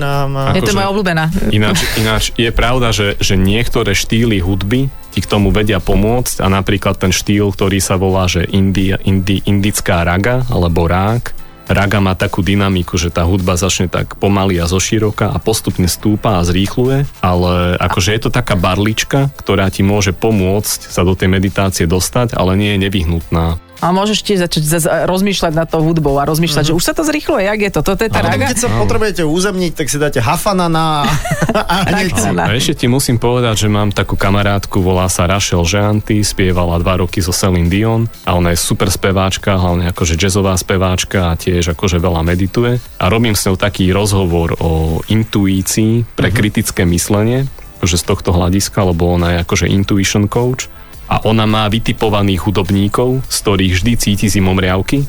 Je to moja obľúbená. Ináč, ináč je pravda, že, že niektoré štýly hudby ti k tomu vedia pomôcť a napríklad ten štýl, ktorý sa volá, že indi, indi, indická raga alebo rák, raga má takú dynamiku, že tá hudba začne tak pomaly a zoširoka a postupne stúpa a zrýchluje, ale akože je to taká barlička, ktorá ti môže pomôcť sa do tej meditácie dostať, ale nie je nevyhnutná. A môžeš tiež začať rozmýšľať nad tou hudbou a rozmýšľať, že už sa to zrýchluje, jak je to? Toto je tá A raga? keď sa potrebujete uzemniť, tak si dáte a hneď si... Hafanana. A ešte ti musím povedať, že mám takú kamarátku, volá sa Rachel Žanty, spievala dva roky so Celine Dion a ona je super speváčka, hlavne akože jazzová speváčka a tiež akože veľa medituje. A robím s ňou taký rozhovor o intuícii pre kritické myslenie, akože z tohto hľadiska, lebo ona je akože intuition coach a ona má vytipovaných hudobníkov, z ktorých vždy cíti zimomriavky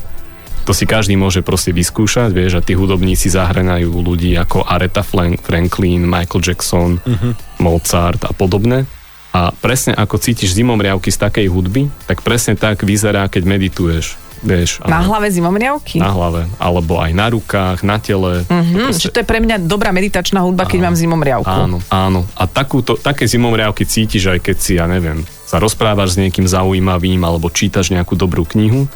to si každý môže proste vyskúšať, vieš, a tí hudobníci zahranajú ľudí ako Aretha Franklin, Michael Jackson, uh-huh. Mozart a podobne. A presne ako cítiš zimomriavky z takej hudby, tak presne tak vyzerá, keď medituješ. Vieš, Na a- hlave zimomriavky? na hlave, alebo aj na rukách, na tele. Hm, že to je pre mňa dobrá meditačná hudba, keď mám zimomriavku. Áno, áno. A takúto, také zimomriavky cítiš aj keď si, ja neviem, sa rozprávaš s niekým zaujímavým alebo čítaš nejakú dobrú knihu,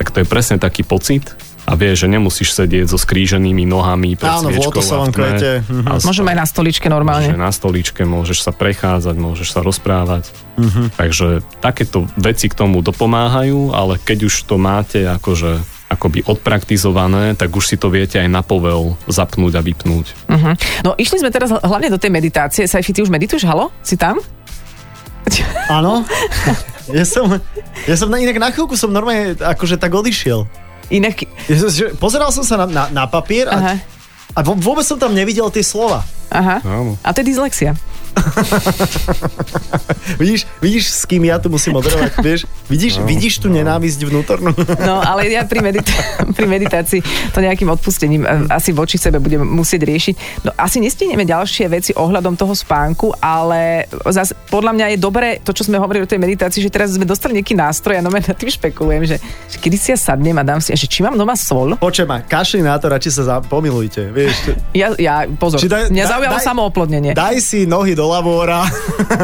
tak to je presne taký pocit a vieš, že nemusíš sedieť so skríženými nohami pred Áno, sviečkou lotosovom a v tme. kvete, mhm. A s- Môžem aj na stoličke normálne. na stoličke môžeš sa prechádzať, môžeš sa rozprávať. Mhm. Takže takéto veci k tomu dopomáhajú, ale keď už to máte akože akoby odpraktizované, tak už si to viete aj na povel zapnúť a vypnúť. Uh-huh. No išli sme teraz hlavne do tej meditácie. Saifi, ty už medituješ? Halo? Si tam? Áno. Ja som, ja som na, inak na chvíľku som normálne akože tak odišiel. Inak... Ja som, že, pozeral som sa na, na, na papier Aha. a, a vo- vôbec som tam nevidel tie slova. Aha. Áno. A to je dyslexia. Vidíš, vidíš, s kým ja tu musím moderovať, vieš? Vidíš, vidíš tú nenávisť vnútornú? No, ale ja pri, medita- pri meditácii to nejakým odpustením e, asi voči sebe budem musieť riešiť. No, asi nestihneme ďalšie veci ohľadom toho spánku, ale zas, podľa mňa je dobré to, čo sme hovorili o tej meditácii, že teraz sme dostali nejaký nástroj a no nad tým špekulujem, že, že kedy si ja sadnem a dám si, že či mám doma sol? Počujem ma, kašli na to, radšej sa za, pomilujte, vieš? Ja, ja pozor, Či daj- mňa daj- zaujalo daj- samooplodnenie. Daj si nohy do lavóra,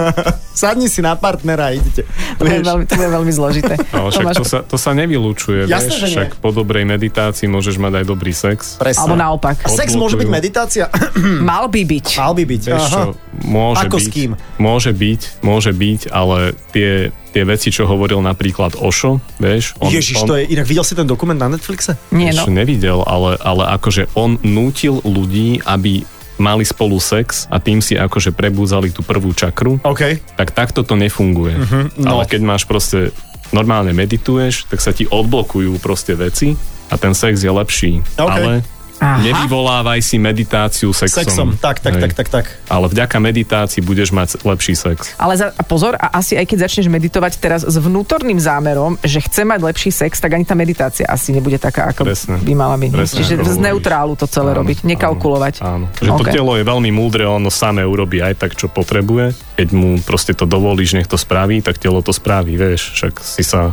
sadni si na partnera a idete. To Vieš? veľmi, to bude veľmi zložité. Ale však to sa, to sa nevylúčuje, Jasné, vieš, že nie. však po dobrej meditácii môžeš mať aj dobrý sex. Presne. Alebo naopak. A sex môže byť meditácia? Mal by byť. Mal by byť. Vieš čo, môže Ako byť, s kým? Môže byť, môže byť, ale tie, tie veci, čo hovoril napríklad Ošo, vieš, on, Ježiš, on, to je, inak videl si ten dokument na Netflixe? Nie, no. nevidel, ale, ale akože on nútil ľudí, aby mali spolu sex a tým si akože prebúzali tú prvú čakru, OK. tak takto to nefunguje. Uh-huh, no. Ale keď máš proste normálne medituješ, tak sa ti odblokujú proste veci a ten sex je lepší. OK. Ale Aha. Nevyvolávaj si meditáciu sexom. Sexom, tak, tak, Hej. tak, tak, tak. Ale vďaka meditácii budeš mať lepší sex. Ale za, a pozor, a asi aj keď začneš meditovať teraz s vnútorným zámerom, že chce mať lepší sex, tak ani tá meditácia asi nebude taká, ako Presne. by mala byť. Presne, Čiže z neutrálu to celé Áno, robiť, nekalkulovať. Áno, áno. Že to OK. telo je veľmi múdre, ono samé urobí aj tak, čo potrebuje. Keď mu proste to dovolíš, nech to spraví, tak telo to spraví, vieš. Však si sa,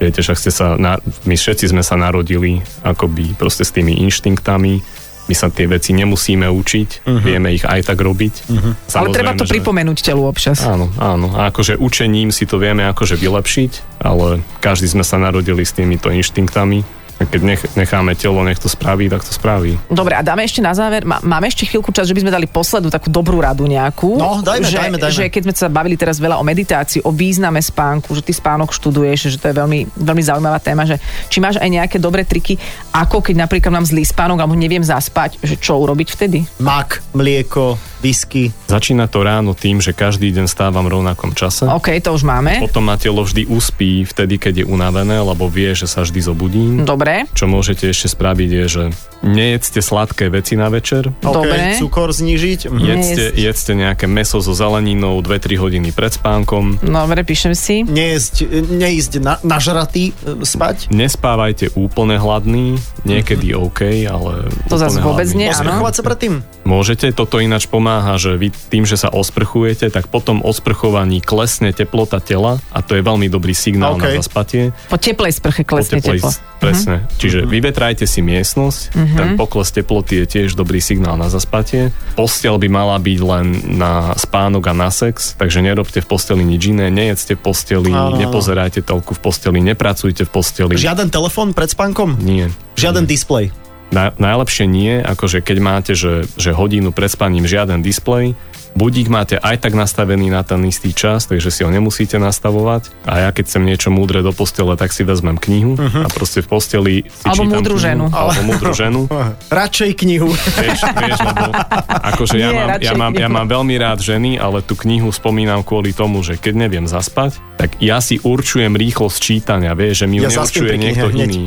viete, však ste sa, na, my všetci sme sa narodili akoby proste s tými inštinktami. My sa tie veci nemusíme učiť, uh-huh. vieme ich aj tak robiť. Uh-huh. Ale treba to pripomenúť telu občas. Áno, áno. A akože učením si to vieme akože vylepšiť, ale každý sme sa narodili s týmito inštinktami. A keď nech, necháme telo, nech to spraví, tak to spraví. Dobre, a dáme ešte na záver, má, máme ešte chvíľku čas, že by sme dali poslednú takú dobrú radu nejakú. No, dajme, že, dajme, dajme. Že keď sme sa bavili teraz veľa o meditácii, o význame spánku, že ty spánok študuješ, že to je veľmi, veľmi zaujímavá téma, že či máš aj nejaké dobré triky, ako keď napríklad mám zlý spánok alebo neviem zaspať, že čo urobiť vtedy? Mak, mlieko, whisky. Začína to ráno tým, že každý deň stávam v rovnakom čase. OK, to už máme. Potom ma telo vždy uspí vtedy, keď je unavené, lebo vie, že sa vždy zobudím. Dobre, Čo môžete ešte spraviť je, že nejedzte sladké veci na večer. Dobre. OK, cukor znižiť. Mhm. Jedzte, jedzte nejaké meso so zeleninou 2-3 hodiny pred spánkom. dobre, píšem si. Nejesť, neísť na, nažratý e, spať. Nespávajte úplne hladný, niekedy OK, ale... To zas úplne vôbec hladný. nie, áno. Osprchovať sa predtým. Môžete, toto ináč pomáha, že vy tým, že sa osprchujete, tak potom osprchovaní klesne teplota tela a to je veľmi dobrý signál OK. na zaspatie. Po teplej sprche Po klesne teplej- teplo. Presne. Čiže vyvetrajte si miestnosť, ten pokles teploty je tiež dobrý signál na zaspatie. Postel by mala byť len na spánok a na sex, takže nerobte v posteli nič iné, nejedzte v posteli, Áno, nepozerajte toľku v posteli, nepracujte v posteli. Žiaden telefón pred spánkom? Nie. Žiaden displej. Na, najlepšie nie, akože keď máte, že, že hodinu pred spaním žiaden displej, budík máte aj tak nastavený na ten istý čas, takže si ho nemusíte nastavovať. A ja keď chcem niečo múdre do postele, tak si vezmem knihu a proste v posteli si Alebo čítam múdru knihu, ženu. Alebo múdru ženu. Radšej knihu. Vieš, vieš, lebo akože ja Nie, mám, ja, mám, ja knihu. mám veľmi rád ženy, ale tú knihu spomínam kvôli tomu, že keď neviem zaspať, tak ja si určujem rýchlosť čítania, vieš, že mi ju Ja neurčuje niekto hneď. iný.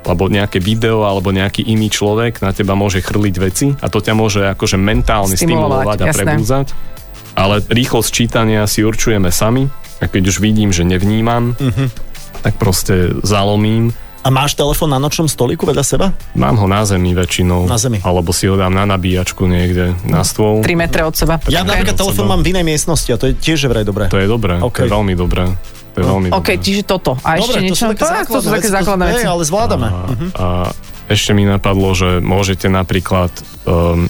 Lebo nejaké video alebo nejaký iný človek na teba môže chrliť veci a to ťa môže akože mentálne Stimulovať, stimulovať, a jasné. prebúzať. Ale rýchlosť čítania si určujeme sami a keď už vidím, že nevnímam, tak proste zalomím A máš telefón na nočnom stoliku vedľa seba? Mám ho na zemi väčšinou. Na zemi. Alebo si ho dám na nabíjačku niekde na stôl. 3 metre od seba. Ja napríklad telefón mám v inej miestnosti a to je tiež vraj dobré. To je dobré, OK. to je veľmi dobré. To je veľmi OK, dobré. čiže toto. A ešte Dobre, to niečo? sú také to, to sú základné také veci, základné to, veci. Ale zvládame. A, Mhm. a ešte mi napadlo, že môžete napríklad um,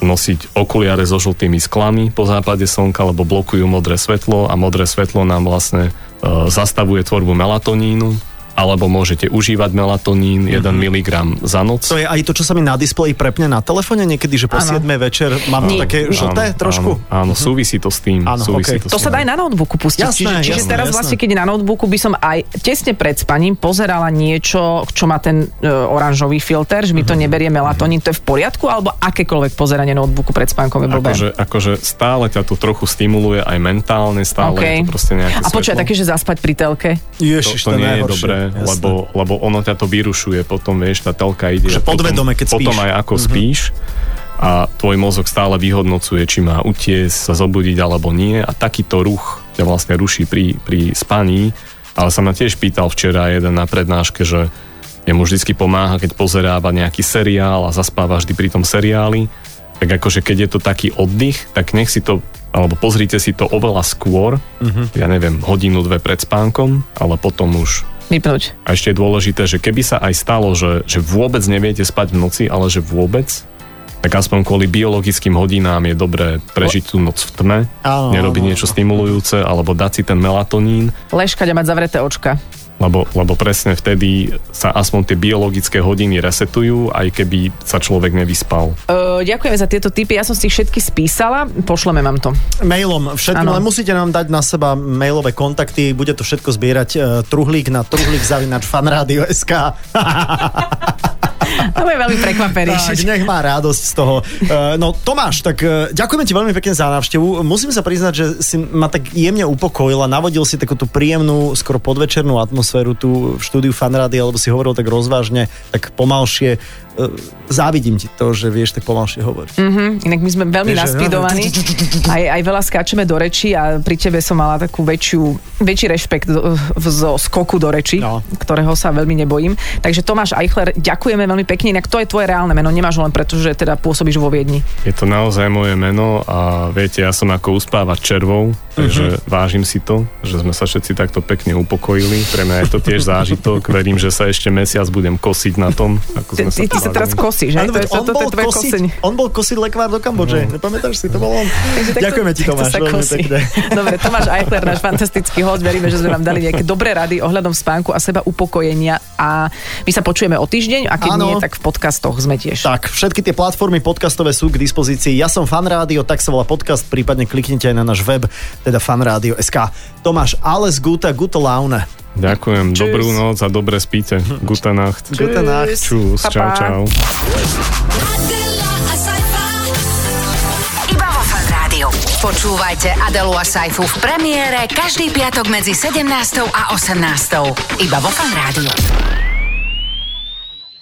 nosiť okuliare so žltými sklami po západe slnka, lebo blokujú modré svetlo a modré svetlo nám vlastne uh, zastavuje tvorbu melatonínu alebo môžete užívať melatonín 1 mg za noc. To je aj to, čo sa mi na displeji prepne na telefóne niekedy, že po Áno. 7 večer mám to Nie. také žlté Áno, trošku. Áno, áno súvisí to s tým. Áno, súvisí okej. to, To s sa tým. dá aj na notebooku pustiť. Jasné, čiže čiže jasné, teraz jasné. vlastne, keď na notebooku by som aj tesne pred spaním pozerala niečo, čo má ten e, oranžový filter, že mi Mhm. to neberie melatonín, to je v poriadku, alebo akékoľvek pozeranie notebooku pred spánkom je blbé. Akože, akože stále ťa to trochu stimuluje aj mentálne, stále OK. je to proste nejaké A počkaj, také, že zaspať pri telke? to, Ježiš, to, nie je dobré, Lebo, lebo ono ťa to vyrušuje, potom vieš, tá telka ide. Že potom, podvedome, keď Potom spíš. aj ako spíš a tvoj mozog stále vyhodnocuje, či má utiesť, sa zobudiť alebo nie a takýto ruch ťa vlastne ruší pri, pri spaní. Ale sa ma tiež pýtal včera jeden na prednáške, že jemu vždycky pomáha, keď pozeráva nejaký seriál a zaspáva vždy pri tom seriáli. Tak akože keď je to taký oddych, tak nech si to, alebo pozrite si to oveľa skôr, Mhm. ja neviem, hodinu, dve pred spánkom, ale potom už Vypnúť. a ešte je dôležité, že keby sa aj stalo, že, že vôbec neviete spať v noci, ale že vôbec, tak aspoň kvôli biologickým hodinám je dobré prežiť tú noc v tme, Áno, nerobiť áno, niečo stimulujúce, alebo dať si ten melatonín, Leškať a mať zavreté očka. Lebo, lebo presne vtedy sa aspoň tie biologické hodiny resetujú, aj keby sa človek nevyspal. Uh, ďakujeme za tieto tipy, ja som si ich všetky spísala, pošleme vám to. Mailom všetko, ale musíte nám dať na seba mailové kontakty, bude to všetko zbierať uh, truhlík na truhlík zavinač fanradio.sk. To je veľmi prekvapený. Tak, nech má radosť z toho. Uh, no Tomáš, tak uh, ďakujeme ti veľmi pekne za návštevu. Musím sa priznať, že si ma tak jemne upokojil a navodil si takú tú príjemnú, skoro podvečernú atmosféru tu v štúdiu Fanrady, alebo si hovoril tak rozvážne, tak pomalšie. Uh, závidím ti to, že vieš tak pomalšie hovoriť. Mm, inak my sme veľmi naspidovaní. Aj, aj veľa skáčeme do reči a pri tebe som mala takú väčšiu, väčší rešpekt zo, skoku do reči, No. ktorého sa veľmi nebojím. Takže Tomáš Eichler, ďakujeme veľmi pekne. Inak to je tvoje reálne meno, nemáš len preto, že teda pôsobíš vo Viedni. Je to naozaj moje meno a viete, ja som ako uspávať červou, takže uh-huh. vážim si to, že sme sa všetci takto pekne upokojili. Pre mňa je to tiež zážitok. Verím, že sa ešte mesiac budem kosiť na tom, ako sme sa sa teraz kosíš, hej? Áno, To je, to, to, to je tvoje kosiť, kosenie. on bol kosiť lekvár do Kambodže. No. Nepamätáš si, to bol on. Takže takto- Ďakujeme ti, Tomáš, veľmi pekne. Dobre, Tomáš Eichler, náš fantastický host. Veríme, že sme vám dali nejaké dobré rady ohľadom spánku a seba upokojenia. A my sa počujeme o týždeň a keď Áno. nie, tak v podcastoch sme tiež. Tak, všetky tie platformy podcastové sú k dispozícii. Ja som Fan Rádio, tak sa volá podcast, prípadne kliknite aj na náš web, teda fanradio.sk. Tomáš, alles gute, gute Laune. Ďakujem, Čus. dobrú noc a dobre spíte. Gute Nacht. Gute Nacht. Čus, Pa, čau, pa. čau. Sci-fi. Iba vo Fan Rádiu. Počúvajte Adelu a Saifu v premiére každý piatok medzi 17. a 18. Iba vo Fan Rádiu.